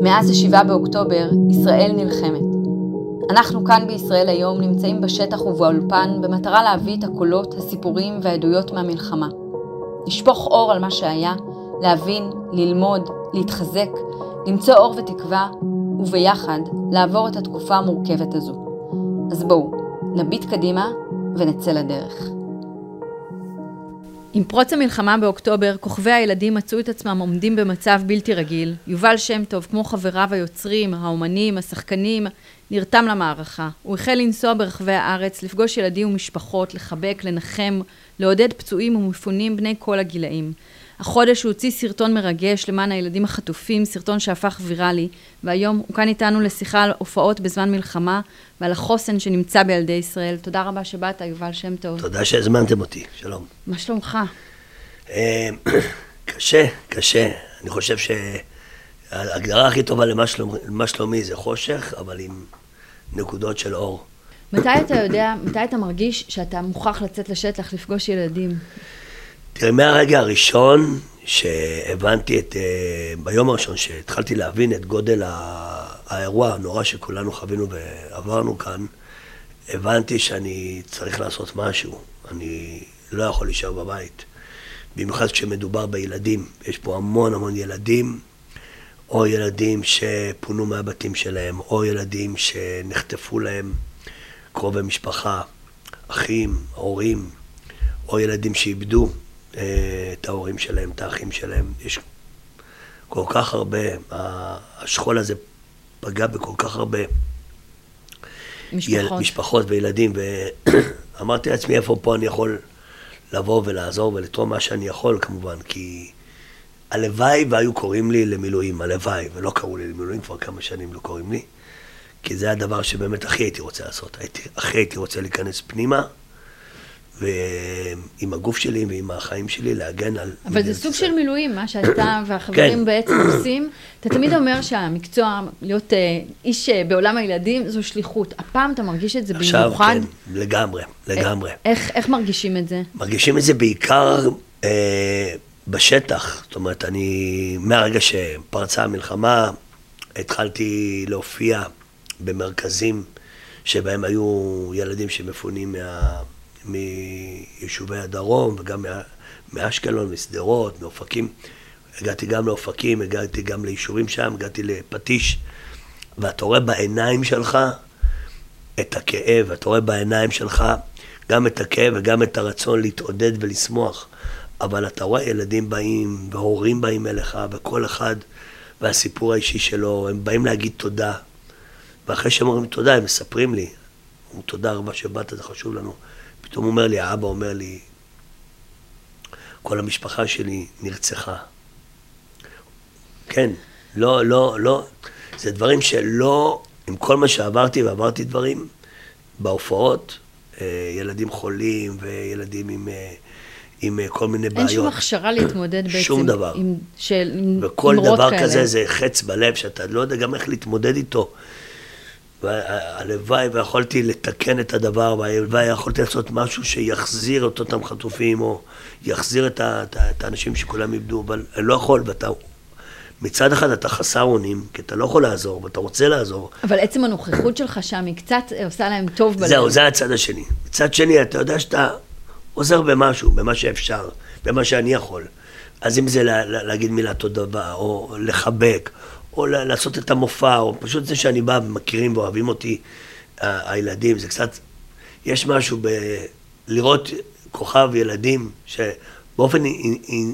מאז ה-7 באוקטובר, ישראל נלחמת. אנחנו כאן בישראל היום נמצאים בשטח ובאולפן במטרה להביא את הקולות, הסיפורים והעדויות מהמלחמה. לשפוך אור על מה שהיה, להבין, ללמוד, להתחזק, למצוא אור ותקווה, וביחד לעבור את התקופה המורכבת הזו. אז בואו, נביט קדימה ונצא לדרך. עם פרוץ המלחמה באוקטובר, כוכבי הילדים מצאו את עצמם עומדים במצב בלתי רגיל. יובל שם טוב, כמו חבריו היוצרים, האומנים, השחקנים, נרתם למערכה. הוא החל לנסוע ברחבי הארץ, לפגוש ילדים ומשפחות, לחבק, לנחם, לעודד פצועים ומפונים בני כל הגילאים. החודש הוא הוציא סרטון מרגש למען הילדים החטופים, סרטון שהפך ויראלי, והיום הוא כאן איתנו לשיחה על הופעות בזמן מלחמה ועל החוסן שנמצא בילדי ישראל. תודה רבה שבאת, יובל שם טוב. תודה שהזמנתם אותי, שלום. מה שלומך? אה, קשה, קשה. אני חושב שההגדרה הכי טובה למה, שלומי, למה שלומי זה חושך, אבל עם נקודות של אור. מתי אתה יודע, מתי אתה מרגיש שאתה מוכרח לצאת לשטח לפגוש ילדים? תראה, מהרגע הראשון שהבנתי את, אה, ביום הראשון שהתחלתי להבין את גודל האירוע הנורא שכולנו חווינו ועברנו כאן, הבנתי שאני צריך לעשות משהו. אני לא יכול להישאר בבית. במיוחד כשמדובר בילדים. יש פה המון המון ילדים, או ילדים שפונו מהבתים שלהם, או ילדים שנחטפו להם קרובי משפחה, אחים, הורים, או ילדים שאיבדו את ההורים שלהם, את האחים שלהם. יש כל כך הרבה, השכול הזה פגע בכל כך הרבה משפחות, יל, משפחות וילדים, ואמרתי לעצמי איפה פה אני יכול לבוא ולעזור ולתרום מה שאני יכול כמובן, כי הלוואי והיו קוראים לי למילואים, הלוואי, ולא קראו לי למילואים, כבר כמה שנים לא קוראים לי, כי זה הדבר שבאמת הכי הייתי רוצה לעשות, הייתי, הכי הייתי רוצה להיכנס פנימה. ועם הגוף שלי ועם החיים שלי להגן על... אבל זה סוג של מילואים, מה שאתה והחברים כן. בעצם עושים. אתה תמיד אומר שהמקצוע, להיות uh, איש uh, בעולם הילדים, זו שליחות. הפעם אתה מרגיש את זה עכשיו, במיוחד? עכשיו, כן, לגמרי, לגמרי. איך, איך מרגישים את זה? מרגישים את זה בעיקר אה, בשטח. זאת אומרת, אני, מהרגע שפרצה המלחמה, התחלתי להופיע במרכזים שבהם היו ילדים שמפונים מה... מיישובי הדרום וגם מאשקלון, משדרות, מאופקים. הגעתי גם לאופקים, הגעתי גם ליישובים שם, הגעתי לפטיש, ואתה רואה בעיניים שלך את הכאב, אתה רואה בעיניים שלך גם את הכאב וגם את הרצון להתעודד ולשמוח. אבל אתה רואה ילדים באים, והורים באים אליך, וכל אחד והסיפור האישי שלו, הם באים להגיד תודה. ואחרי שהם אומרים תודה, הם מספרים לי, תודה רבה שבאת, זה חשוב לנו. פתאום אומר לי, האבא אומר לי, כל המשפחה שלי נרצחה. כן, לא, לא, לא, זה דברים שלא, עם כל מה שעברתי, ועברתי דברים בהופעות, אה, ילדים חולים וילדים עם, אה, עם אה, כל מיני בעיות. אין שום הכשרה להתמודד בעצם. שום דבר. עם, של, עם וכל דבר כאלה. כזה זה חץ בלב, שאתה לא יודע גם איך להתמודד איתו. והלוואי ויכולתי לתקן את הדבר, והלוואי יכולתי לעשות משהו שיחזיר את אותם חטופים, או יחזיר את, ה, את, את האנשים שכולם איבדו, אבל אני לא יכול, ואתה... מצד אחד אתה חסר אונים, כי אתה לא יכול לעזור, ואתה רוצה לעזור. אבל עצם הנוכחות שלך שם היא קצת עושה להם טוב בלב. זהו, זה הצד השני. מצד שני, אתה יודע שאתה עוזר במשהו, במה שאפשר, במה שאני יכול. אז אם זה לה, לה, להגיד מילה תודה, או לחבק, או לעשות את המופע, או פשוט זה שאני בא ומכירים ואוהבים אותי, הילדים, זה קצת, יש משהו בלראות כוכב ילדים, שבאופן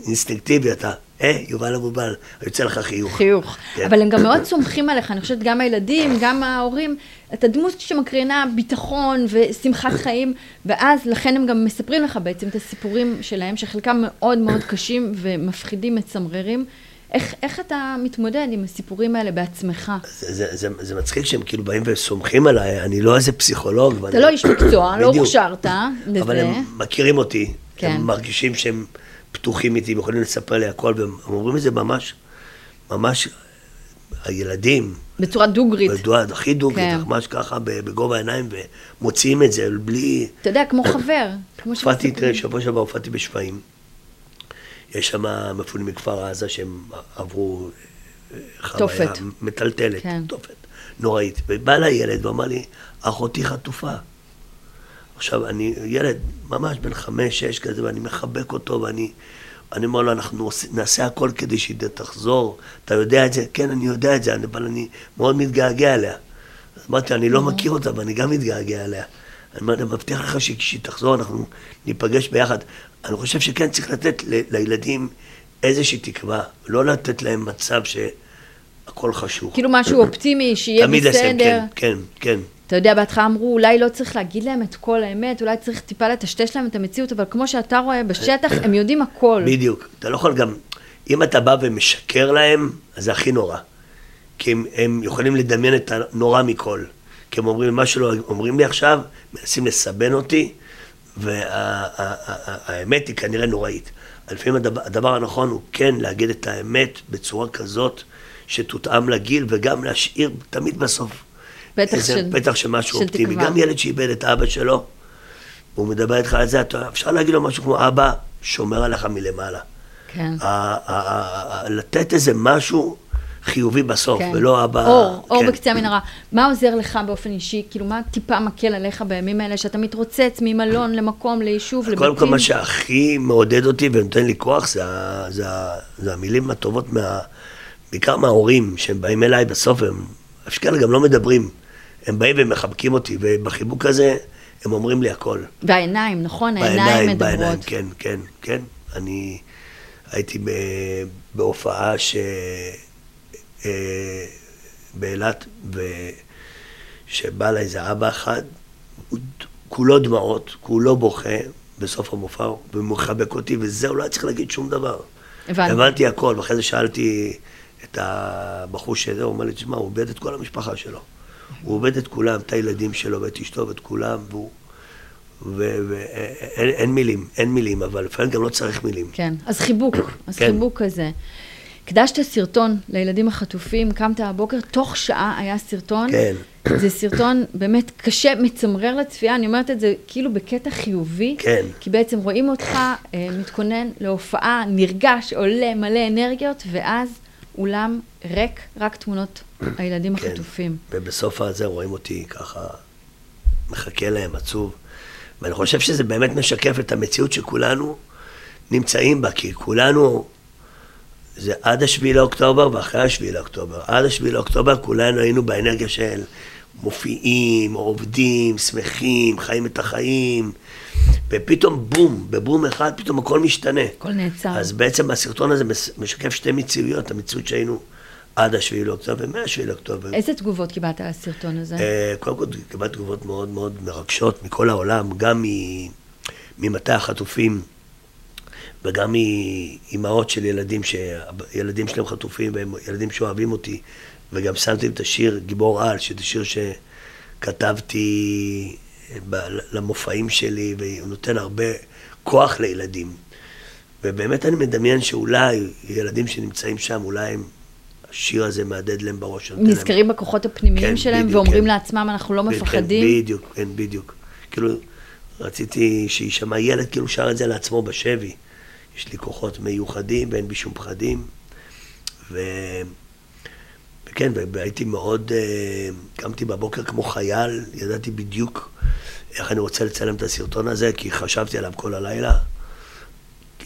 אינסטינקטיבי אתה, אה, יובל אבובל, יוצא לך חיוך. חיוך. כן. אבל הם גם מאוד סומכים עליך, אני חושבת גם הילדים, גם ההורים, אתה דמות שמקרינה ביטחון ושמחת חיים, ואז לכן הם גם מספרים לך בעצם את הסיפורים שלהם, שחלקם מאוד מאוד קשים ומפחידים, מצמררים. איך, איך אתה מתמודד עם הסיפורים האלה בעצמך? זה, זה, זה, זה מצחיק שהם כאילו באים וסומכים עליי, אני לא איזה פסיכולוג. אתה ואני... לא איש מקצוע, לא הוכשרת לזה. אבל הם מכירים אותי, כן. הם מרגישים שהם פתוחים איתי, הם יכולים לספר לי הכל, והם אומרים את זה ממש, ממש, הילדים. בצורה דוגרית. בצורה הכי דוגרית, כן. ממש ככה בגובה העיניים, ומוציאים את זה בלי... אתה יודע, כמו חבר. הופעתי, תראה, שבוע שעבר הופעתי בשפיים. יש שם מפונים מכפר עזה שהם עברו אה, תופת. מטלטלת, כן. תופת, נוראית. ובא אליי ילד ואמר לי, אחותי חטופה. עכשיו, אני ילד ממש בן חמש, שש כזה, ואני מחבק אותו, ואני אני אומר לו, אנחנו עוש- נעשה הכל כדי שהיא תחזור. אתה יודע את זה? כן, אני יודע את זה, אני- אבל אני מאוד מתגעגע אליה. אז אמרתי, אני לא מכיר אותה, אבל אני גם מתגעגע אליה. אני מבטיח לך שכשהיא תחזור, אנחנו ניפגש ביחד. אני חושב שכן צריך לתת לילדים איזושהי תקווה, לא לתת להם מצב שהכל חשוך. כאילו משהו אופטימי, שיהיה תמיד לסיים, בסדר. כן, כן, כן. אתה יודע, בהתחלה אמרו, אולי לא צריך להגיד להם את כל האמת, אולי צריך טיפה לטשטש להם את המציאות, אבל כמו שאתה רואה בשטח, הם יודעים הכל. בדיוק. אתה לא יכול גם, אם אתה בא ומשקר להם, אז זה הכי נורא. כי הם, הם יכולים לדמיין את הנורא מכל. כי הם אומרים, מה שלא אומרים לי עכשיו, מנסים לסבן אותי, והאמת היא כנראה נוראית. לפעמים הדבר, הדבר הנכון הוא כן להגיד את האמת בצורה כזאת שתותאם לגיל, וגם להשאיר תמיד בסוף פתח איזה של- פתח של משהו של אופטימי. תקווה. גם ילד שאיבד את אבא שלו, והוא מדבר איתך על זה, אתה, אפשר להגיד לו משהו כמו, אבא שומר עליך מלמעלה. כן. ה- ה- ה- ה- לתת איזה משהו חיובי בסוף, כן. ולא אבא... אור, אור כן. בקצה המנהרה. מה עוזר לך באופן אישי? כאילו, מה טיפה מקל עליך בימים האלה, שאתה מתרוצץ ממלון למקום, ליישוב, לבתים? קודם כל, מה שהכי מעודד אותי ונותן לי כוח, זה, זה, זה המילים הטובות, מה, בעיקר מההורים, שהם באים אליי בסוף, הם, יש כאלה גם לא מדברים. הם באים ומחבקים אותי, ובחיבוק הזה הם אומרים לי הכל. והעיניים, נכון? העיניים מדברות. בעיניים, כן, כן, כן. אני הייתי בהופעה ש... אה, באילת, ושבא אליי איזה אבא אחד, הוא כולו דמעות, כולו בוכה בסוף המופע, ומחבק אותי, וזהו, לא היה צריך להגיד שום דבר. הבנתי. הבנתי הכל, ואחרי זה שאלתי את הבחור שזה, הוא אמר לי, תשמע, הוא איבד את כל המשפחה שלו. הוא איבד את כולם, את הילדים שלו ואת אשתו ואת כולם, והוא... ואין אין מילים, אין מילים, אבל לפעמים גם לא צריך מילים. כן, אז חיבוק, אז כן. חיבוק כזה. הקדשת סרטון לילדים החטופים, קמת הבוקר, תוך שעה היה סרטון. כן. זה סרטון באמת קשה, מצמרר לצפייה, אני אומרת את זה כאילו בקטע חיובי. כן. כי בעצם רואים אותך אה, מתכונן להופעה, נרגש, עולה, מלא אנרגיות, ואז אולם ריק, רק תמונות הילדים כן. החטופים. ובסוף הזה רואים אותי ככה, מחכה להם, עצוב. ואני חושב שזה באמת משקף את המציאות שכולנו נמצאים בה, כי כולנו, זה עד השביעי לאוקטובר ואחרי השביעי לאוקטובר. עד השביעי לאוקטובר כולנו היינו באנרגיה של מופיעים, עובדים, שמחים, חיים את החיים, ופתאום בום, בבום אחד פתאום הכל משתנה. הכל נעצר. אז בעצם הסרטון הזה משקף שתי מציאויות, המציאות שהיינו עד השביעי לאוקטובר ומהשביעי לאוקטובר. איזה תגובות קיבלת על הסרטון הזה? אה, קודם כל קיבלתי תגובות מאוד מאוד מרגשות מכל העולם, גם ממטה החטופים וגם מאימהות של ילדים שהילדים שלהם חטופים והם ילדים שאוהבים אותי וגם שמתי את השיר גיבור על, שזה שיר שכתבתי למופעים שלי והוא נותן הרבה כוח לילדים ובאמת אני מדמיין שאולי ילדים שנמצאים שם, אולי הם, השיר הזה מהדהד להם בראש. נותן להם- נזכרים בכוחות הפנימיים כן, שלהם בדיוק, ואומרים כן. לעצמם, אנחנו לא כן, מפחדים. כן, בדיוק, כן, בדיוק. כאילו, רציתי שיישמע ילד כאילו שר את זה לעצמו בשבי. יש לי כוחות מיוחדים ואין בי שום פחדים. ו... וכן, והייתי מאוד, אה, קמתי בבוקר כמו חייל, ידעתי בדיוק איך אני רוצה לצלם את הסרטון הזה, כי חשבתי עליו כל הלילה.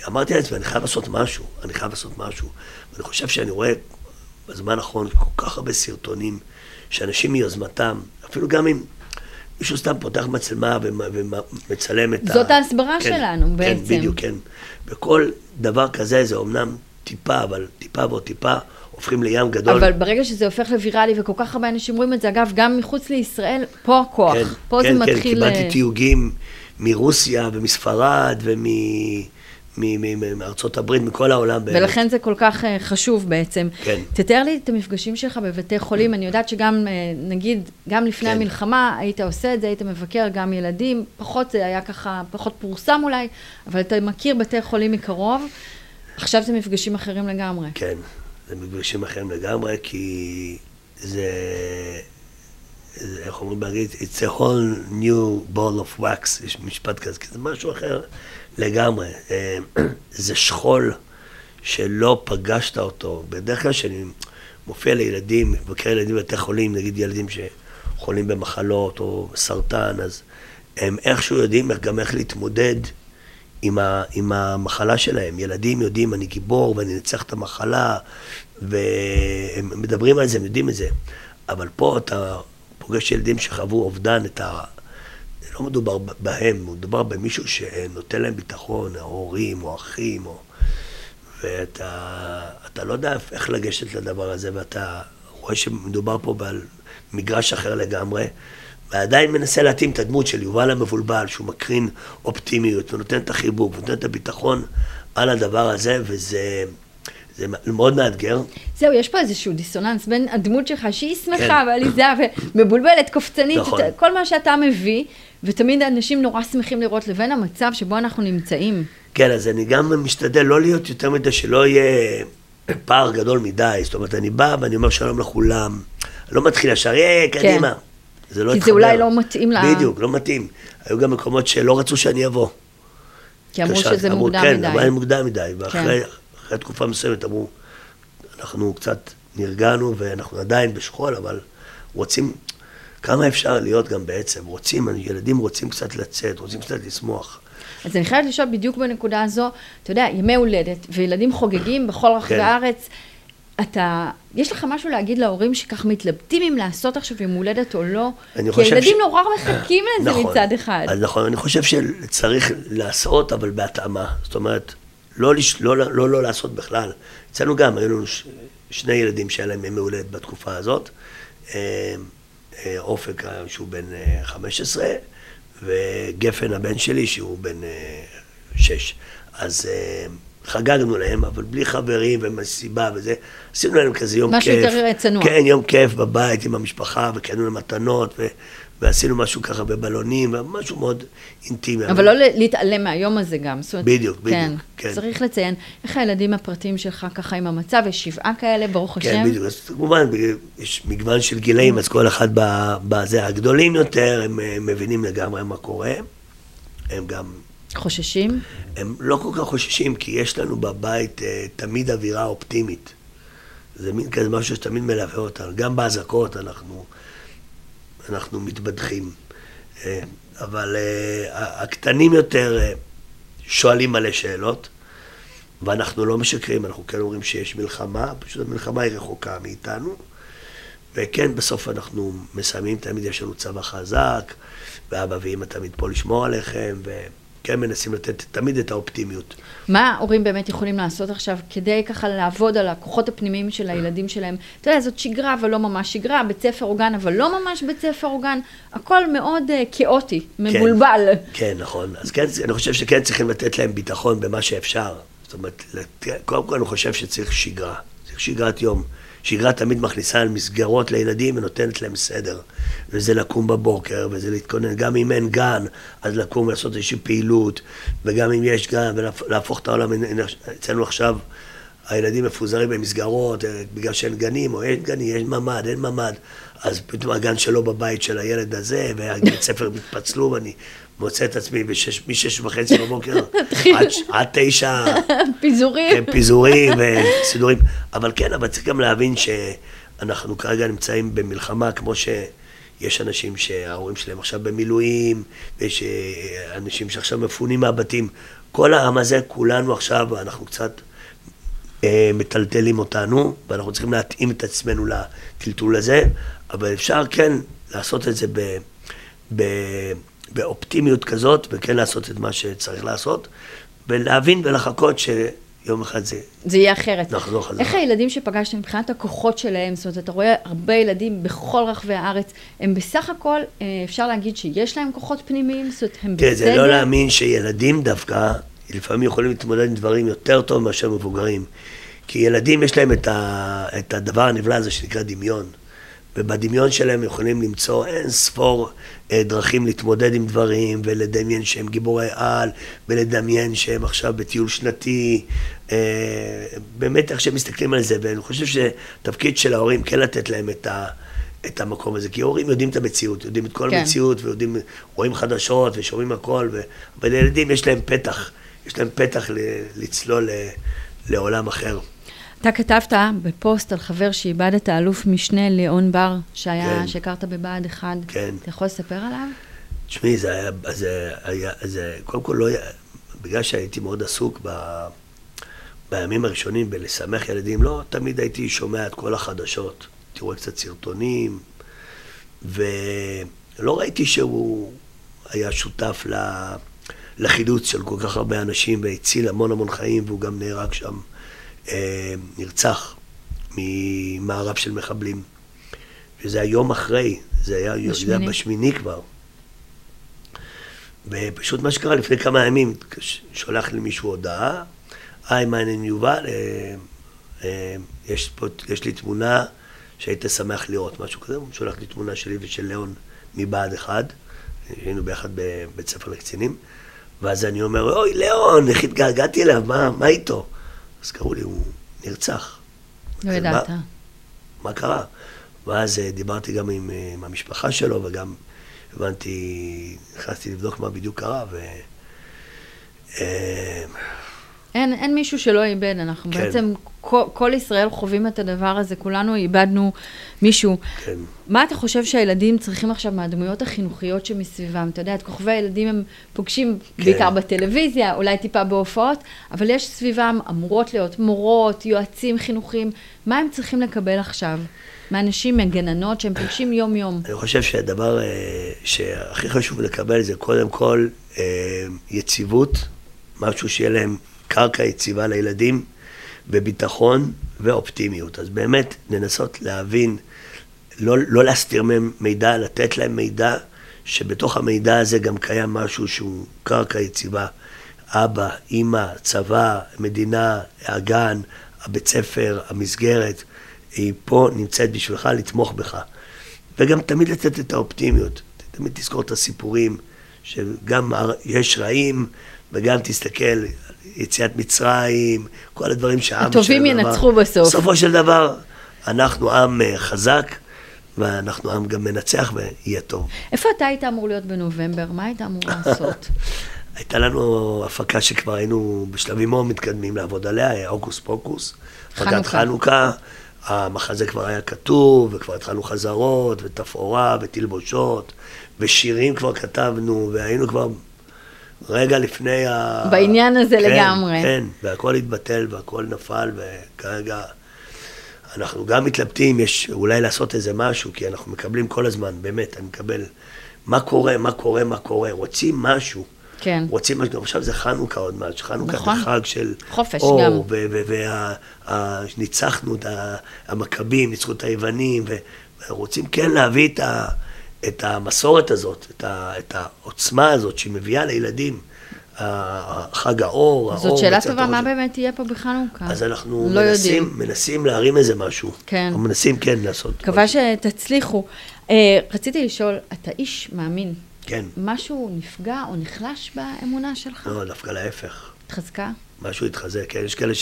אמרתי לעצמי, אני חייב לעשות משהו, אני חייב לעשות משהו. ואני חושב שאני רואה בזמן האחרון כל כך הרבה סרטונים שאנשים מיוזמתם, אפילו גם אם מישהו סתם פותח מצלמה ומ- ומצלם את ה... זאת ההסברה שלנו בעצם. כן, בדיוק, כן. וכל דבר כזה זה אומנם טיפה, אבל טיפה ועוד טיפה הופכים לים גדול. אבל ברגע שזה הופך לוויראלי וכל כך הרבה אנשים רואים את זה, אגב, גם מחוץ לישראל, פה הכוח. כן, פה כן, זה כן, מתחיל... קיבלתי אה, תיוגים מרוסיה ומספרד ומ... מארצות הברית, מכל העולם באמת. ולכן זה כל כך אה, חשוב בעצם. כן. תתאר לי את המפגשים שלך בבתי חולים. אני יודעת שגם, אה, נגיד, גם לפני כן. המלחמה, היית עושה את זה, היית מבקר גם ילדים, פחות זה היה ככה, פחות פורסם אולי, אבל אתה מכיר בתי חולים מקרוב. עכשיו זה מפגשים אחרים לגמרי. כן, זה מפגשים אחרים לגמרי, כי זה איך אומרים באנגלית? It's a whole new ball of wax, יש משפט כזה, כי זה משהו אחר לגמרי. אה, זה שכול שלא פגשת אותו, בדרך כלל כשאני מופיע לילדים, מבקר ילדים בבתי חולים, נגיד ילדים שחולים במחלות או סרטן, אז הם איכשהו יודעים גם איך להתמודד עם, ה, עם המחלה שלהם. ילדים יודעים, אני גיבור ואני אנצח את המחלה, והם מדברים על זה, הם יודעים את זה. אבל פה אתה פוגש ילדים שחוו אובדן, את ה... לא מדובר בהם, מדובר במישהו שנותן להם ביטחון, ההורים או אחים, או... ואתה לא יודע איך לגשת לדבר הזה, ואתה רואה שמדובר פה על מגרש אחר לגמרי, ועדיין מנסה להתאים את הדמות של יובל המבולבל, שהוא מקרין אופטימיות, ונותן את החיבוק, ונותן את הביטחון על הדבר הזה, וזה... זה מאוד מאתגר. זהו, יש פה איזשהו דיסוננס בין הדמות שלך, שהיא שמחה כן. ועליזה ומבולבלת, קופצנית, נכון. כל מה שאתה מביא, ותמיד אנשים נורא שמחים לראות, לבין המצב שבו אנחנו נמצאים. כן, אז אני גם משתדל לא להיות יותר מדי, שלא יהיה פער גדול מדי. זאת אומרת, אני בא ואני אומר שלום לכולם. לא מתחיל ישר, יהיה, קדימה. כן. זה לא כי זה אולי לא מתאים ל... בדיוק, לא מתאים. היו גם מקומות שלא רצו שאני אבוא. כי אמרו שזה אמרו, מוקדם כן, מדי. כן, אמרו מוקדם מדי. ואחרי כן. תקופה מסוימת אמרו, אנחנו קצת נרגענו ואנחנו עדיין בשכול, אבל רוצים, כמה אפשר להיות גם בעצם? רוצים, ילדים רוצים קצת לצאת, רוצים קצת לשמוח. אז אני חייבת לשאול בדיוק בנקודה הזו, אתה יודע, ימי הולדת, וילדים חוגגים בכל רחבי כן. הארץ, אתה, יש לך משהו להגיד להורים שכך מתלבטים אם לעשות עכשיו יום הולדת או לא? כי הילדים ש... נורא מחכים לזה נכון, מצד אחד. אז נכון, אני חושב שצריך לעשות, אבל בהתאמה. זאת אומרת, לא, לש... לא, לא, לא, לא לעשות בכלל. אצלנו גם, היו לנו ש... שני ילדים שהיה להם ימי הולדת בתקופה הזאת. אה, אה, אופק, שהוא בן 15, אה, וגפן הבן שלי, שהוא בן שש. אז חגגנו להם, אבל בלי חברים ומסיבה וזה. עשינו להם כזה יום משהו כיף. משהו יותר צנוע. כן, יום כיף בבית עם המשפחה, וקנו להם מתנות. ועשינו משהו ככה בבלונים, משהו מאוד אינטימי. אבל לא להתעלם מהיום הזה גם. בדיוק, בדיוק. כן, כן. צריך לציין. איך הילדים הפרטיים שלך ככה עם המצב? יש שבעה כאלה, ברוך כן, השם? כן, בדיוק. אז כמובן, יש מגוון של גילאים, אז כל אחד בזה. הגדולים יותר, הם מבינים לגמרי מה קורה. הם גם חוששים? הם לא כל כך חוששים, כי יש לנו בבית uh, תמיד אווירה אופטימית. זה מין כזה משהו שתמיד מלווה אותנו. גם באזעקות אנחנו, אנחנו מתבדחים. Uh, אבל uh, הקטנים יותר uh, שואלים מלא שאלות, ואנחנו לא משקרים, אנחנו כן אומרים שיש מלחמה, פשוט המלחמה היא רחוקה מאיתנו. וכן, בסוף אנחנו מסיימים, תמיד יש לנו צבא חזק, ואבא ואמא תמיד פה לשמור עליכם, ו... כן מנסים לתת תמיד את האופטימיות. מה ההורים באמת יכולים לעשות עכשיו כדי ככה לעבוד על הכוחות הפנימיים של הילדים שלהם? אתה יודע, זאת שגרה אבל לא ממש שגרה, בית ספר או גן אבל לא ממש בית ספר או גן, הכל מאוד uh, כאוטי, מבולבל. כן, כן, נכון. אז כן, אני חושב שכן צריכים לתת להם ביטחון במה שאפשר. זאת אומרת, קודם כל אני חושב שצריך שגרה, צריך שגרת יום. שגרה תמיד מכניסה על מסגרות לילדים ונותנת להם סדר. וזה לקום בבוקר, וזה להתכונן, גם אם אין גן, אז לקום ולעשות איזושהי פעילות, וגם אם יש גן, ולהפוך את העולם, אצלנו עכשיו הילדים מפוזרים במסגרות, אה, בגלל שאין גנים, או אין גנים, יש ממ"ד, אין ממ"ד, אז פתאום הגן שלו בבית של הילד הזה, והבית ספר מתפצלו, ואני מוצא את עצמי משש וחצי בבוקר עד, תשע. פיזורים. כן, פיזורים וסידורים. אבל כן, אבל צריך גם להבין שאנחנו כרגע נמצאים במלחמה, כמו שיש אנשים שההורים שלהם עכשיו במילואים, ויש אה, אנשים שעכשיו מפונים מהבתים. כל העם הזה, כולנו עכשיו, אנחנו קצת אה, מטלטלים אותנו, ואנחנו צריכים להתאים את עצמנו לטלטול הזה, אבל אפשר כן לעשות את זה ב... ב באופטימיות כזאת, וכן לעשות את מה שצריך לעשות, ולהבין ולחכות שיום אחד זה... זה יהיה אחרת. נחזור חזרה. איך הילדים שפגשתם מבחינת הכוחות שלהם, זאת אומרת, אתה רואה הרבה ילדים בכל רחבי הארץ, הם בסך הכל, אה, אפשר להגיד שיש להם כוחות פנימיים? זאת אומרת, הם בסדר? כן, זה לא להאמין שילדים דווקא, לפעמים יכולים להתמודד עם דברים יותר טוב מאשר מבוגרים. כי ילדים יש להם את, ה, את הדבר הנבלע הזה שנקרא דמיון. ובדמיון שלהם יכולים למצוא אין ספור אה, דרכים להתמודד עם דברים ולדמיין שהם גיבורי על ולדמיין שהם עכשיו בטיול שנתי. אה, באמת איך שהם מסתכלים על זה, ואני חושב שתפקיד של ההורים כן לתת להם את ה... את המקום הזה, כי ההורים יודעים את המציאות, יודעים את כל כן. המציאות, ויודעים, רואים חדשות ושומעים הכל, ו... אבל לילדים יש להם פתח, יש להם פתח ל... לצלול לעולם אחר. אתה כתבת בפוסט על חבר שאיבד את האלוף משנה ליאון בר, שהיה, כן. שהכרת בבה"ד 1. כן. אתה יכול לספר עליו? תשמעי, זה היה, זה היה, זה, קודם כל לא היה, בגלל שהייתי מאוד עסוק ב, בימים הראשונים בלשמח ילדים, לא תמיד הייתי שומע את כל החדשות. הייתי רואה קצת סרטונים, ולא ראיתי שהוא היה שותף ל, לחילוץ של כל כך הרבה אנשים והציל המון המון חיים, והוא גם נהרג שם, נרצח ממארב של מחבלים. וזה היום אחרי, זה היה, זה בשמיני. היה בשמיני כבר. ופשוט מה שקרה לפני כמה ימים, שולח לי מישהו הודעה, היי, מה העניין יובל, אה, אה, יש, פה, יש לי תמונה שהיית שמח לראות, משהו כזה, הוא שולח לי תמונה שלי ושל ליאון מבה"ד 1, היינו ביחד בבית ספר לקצינים, ואז אני אומר, אוי, ליאון, איך התגעגעתי אליו, מה, מה איתו? אז קראו לי, הוא נרצח. לא ידעת. מה- מה קרה? ואז אה, דיברתי גם עם, אה, עם המשפחה שלו, וגם הבנתי, נכנסתי לבדוק מה בדיוק קרה, ו... אה, אין, אין מישהו שלא איבד, אנחנו כן. בעצם, כל, כל ישראל חווים את הדבר הזה, כולנו איבדנו מישהו. כן. מה אתה חושב שהילדים צריכים עכשיו מהדמויות החינוכיות שמסביבם? אתה יודע, את כוכבי הילדים הם פוגשים כן. בעיקר בטלוויזיה, אולי טיפה בהופעות, אבל יש סביבם אמורות להיות מורות, יועצים חינוכיים, מה הם צריכים לקבל עכשיו? מאנשים, מגננות, שהם פוגשים יום-יום. אני חושב שהדבר אה, שהכי חשוב לקבל זה קודם כל אה, יציבות, משהו שיהיה להם קרקע יציבה לילדים, וביטחון ואופטימיות. אז באמת לנסות להבין, לא, לא להסתיר מהם מידע, לתת להם מידע, שבתוך המידע הזה גם קיים משהו שהוא קרקע יציבה. אבא, אימא, צבא, מדינה, הגן, הבית ספר, המסגרת, היא פה נמצאת בשבילך לתמוך בך. וגם תמיד לתת את האופטימיות. תמיד תזכור את הסיפורים, שגם יש רעים, וגם תסתכל, יציאת מצרים, כל הדברים שהעם הטובים של דבר- ינצחו בסוף. בסופו של דבר, אנחנו עם אה, חזק, ואנחנו עם גם מנצח, ויהיה טוב. איפה אתה היית אמור להיות בנובמבר? מה היית אמור לעשות? הייתה לנו הפקה שכבר היינו בשלבים מאוד מתקדמים לעבוד עליה, היה הוקוס פוקוס. הפקת חנוכה. חנוכה, המחזה כבר היה כתוב, וכבר התחלנו חזרות, ותפאורה, ותלבושות, ושירים כבר כתבנו, והיינו כבר רגע לפני ה... בעניין הזה כן, לגמרי. כן, והכל התבטל והכל נפל, וכרגע אנחנו גם מתלבטים, יש אולי לעשות איזה משהו, כי אנחנו מקבלים כל הזמן, באמת, אני מקבל מה קורה, מה קורה, מה קורה, רוצים משהו. כן. רוצים משהו, עכשיו זה חנוכה עוד מעט, חנוכה נכון. זה חג של חופש אור, גם. וניצחנו את המכבים, ניצחו את היוונים, ורוצים כן להביא את, ה, את המסורת הזאת, את, ה, את העוצמה הזאת שהיא מביאה לילדים, חג האור, האור. זאת שאלה טובה, מה. באמת יהיה פה בחנוכה? אז אנחנו לא מנסים, יודעים. מנסים להרים איזה משהו. כן. אנחנו מנסים כן לעשות. מקווה שתצליחו. אה, רציתי לשאול, אתה איש מאמין. כן. משהו נפגע או נחלש באמונה שלך? לא, דווקא להפך. התחזקה? משהו יתחזק, כן? יש כאלה.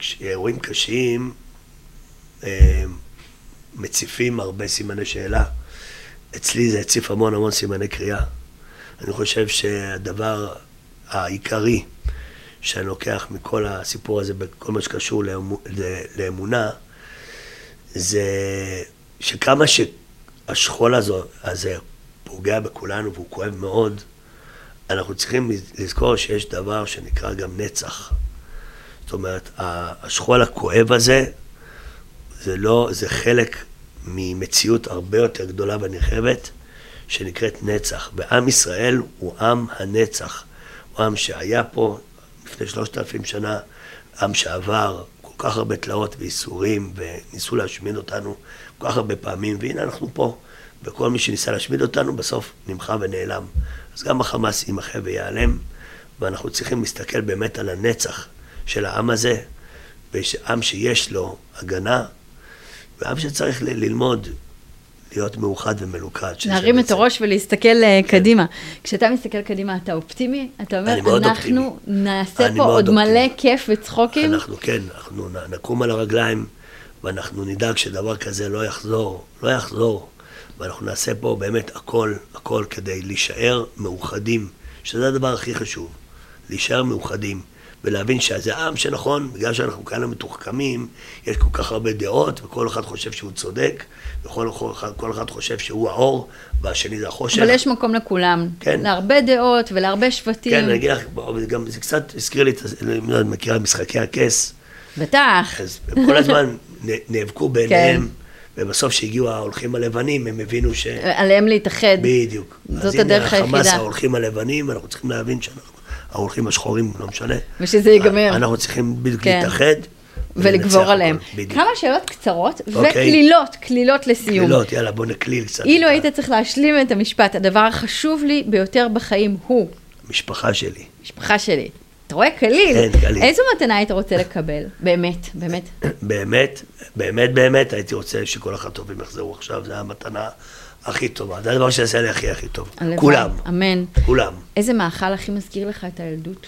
שאירועים קשים אה, מציפים הרבה סימני שאלה. אצלי זה הציף המון המון סימני קריאה. אני חושב שהדבר העיקרי שאני לוקח מכל הסיפור הזה, בכל מה שקשור לאמונה, זה שכמה שהשכול הזו, הזה פוגע בכולנו והוא כואב מאוד, אנחנו צריכים לזכור שיש דבר שנקרא גם נצח. זאת אומרת, השכול הכואב הזה, זה לא, זה חלק ממציאות הרבה יותר גדולה ונרחבת, שנקראת נצח. ועם ישראל הוא עם הנצח. הוא עם שהיה פה לפני שלושת אלפים שנה, עם שעבר כל כך הרבה תלאות וייסורים, וניסו להשמיד אותנו כל כך הרבה פעמים, והנה אנחנו פה. וכל מי שניסה להשמיד אותנו, בסוף נמחה ונעלם. אז גם החמאס יימחה וייעלם, ואנחנו צריכים להסתכל באמת על הנצח של העם הזה, ועם שיש לו הגנה, ועם שצריך ללמוד להיות מאוחד ומלוכד. להרים את הראש ולהסתכל אה, קדימה. כשאתה מסתכל קדימה, אתה אופטימי? אתה אומר, אנחנו נעשה אני פה עוד מלא אופטימי. כיף וצחוקים? אנחנו כן, אנחנו נקום על הרגליים, ואנחנו נדאג שדבר כזה לא יחזור, לא יחזור. ואנחנו נעשה פה באמת הכל, הכל כדי להישאר מאוחדים, שזה הדבר הכי חשוב, להישאר מאוחדים. ולהבין שזה עם שנכון, בגלל שאנחנו כאלה מתוחכמים, יש כל כך הרבה דעות, וכל אחד חושב שהוא צודק, וכל אחד, כל אחד חושב שהוא האור, והשני זה החושך. אבל יש מקום לכולם. כן. להרבה דעות ולהרבה שבטים. כן, אני אגיד לך, גם זה קצת הזכיר לי, את אני לא מכירה משחקי הכס, בטח. אז הם כל הזמן נאבקו ביניהם, כן. ובסוף שהגיעו ההולכים הלבנים, הם הבינו ש... עליהם להתאחד. בדיוק. זאת אז הנה, הדרך החמאס היחידה. ההולכים הלבנים, אנחנו צריכים להבין שאנחנו, ההולכים השחורים, לא משנה. ושזה ייגמר. אנחנו צריכים בדיוק כן. להתאחד. ולגבור עליהם. בדיוק. כמה שאלות קצרות אוקיי. וקלילות, קלילות לסיום. קלילות, יאללה, בוא נקליל קצת. אילו היית צריך להשלים את המשפט, הדבר החשוב לי ביותר בחיים הוא המשפחה שלי. משפחה שלי. אתה רואה? קליל. כן, קליל. איזו מתנה היית רוצה לקבל? באמת, באמת. באמת, באמת, באמת, הייתי רוצה שכל החטופים יחזרו עכשיו, זו המתנה הכי טובה. זה הדבר שעשה לי הכי הכי טוב. הלוואי. כולם, אמן. כולם. איזה מאכל הכי מזכיר לך את הילדות?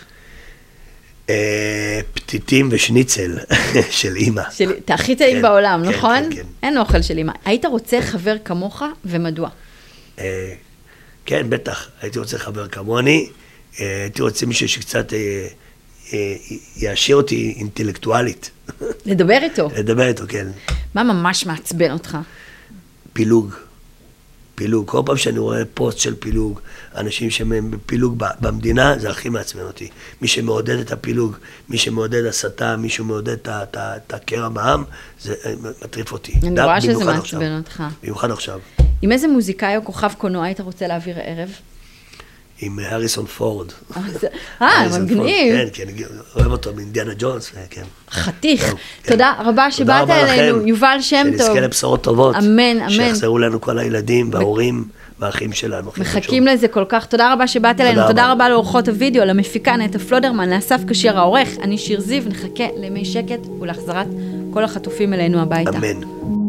אה, פתיתים ושניצל של אימא. אתה הכי טעים כן, בעולם, כן, נכון? כן, כן. אין אוכל של אמא. היית רוצה חבר כמוך, ומדוע? אה, כן, בטח, הייתי רוצה חבר כמוני, אה, הייתי רוצה מישהו שקצת יעשיר אותי אינטלקטואלית, לדבר איתו. לדבר איתו, כן. מה ממש מעצבן אותך? פילוג. פילוג. כל פעם שאני רואה פוסט של פילוג, אנשים שהם בפילוג במדינה, זה הכי מעצבן אותי. מי שמעודד את הפילוג, מי שמעודד הסתה, מי שמעודד את הקרע בעם, זה אה, מטריף אותי. אני רואה שזה מעצבן. אותך. במיוחד עכשיו. עם איזה מוזיקאי או כוכב קולנוע היית רוצה להעביר ערב? עם הריסון פורד. אה, אה, מגניב. כן, כי אני אוהב אותו מאינדיאנה ג'ונס, כן. חתיך. כן. תודה רבה שבאת אלינו. יובל שם טוב. שנזכה לבשורות טובות. אמן, אמן. שיחזרו לנו כל הילדים וההורים והאחים שלנו. מחכים. לזה כל כך. תודה רבה שבאת אלינו, תודה רבה. לאורחות הוידאו, למפיקה נטע פלודרמן, לאסף כשיר העורך, אני שיר זיו, נחכה לימי שקט ולהחזרת כל החטופים אלינו הביתה. אמן.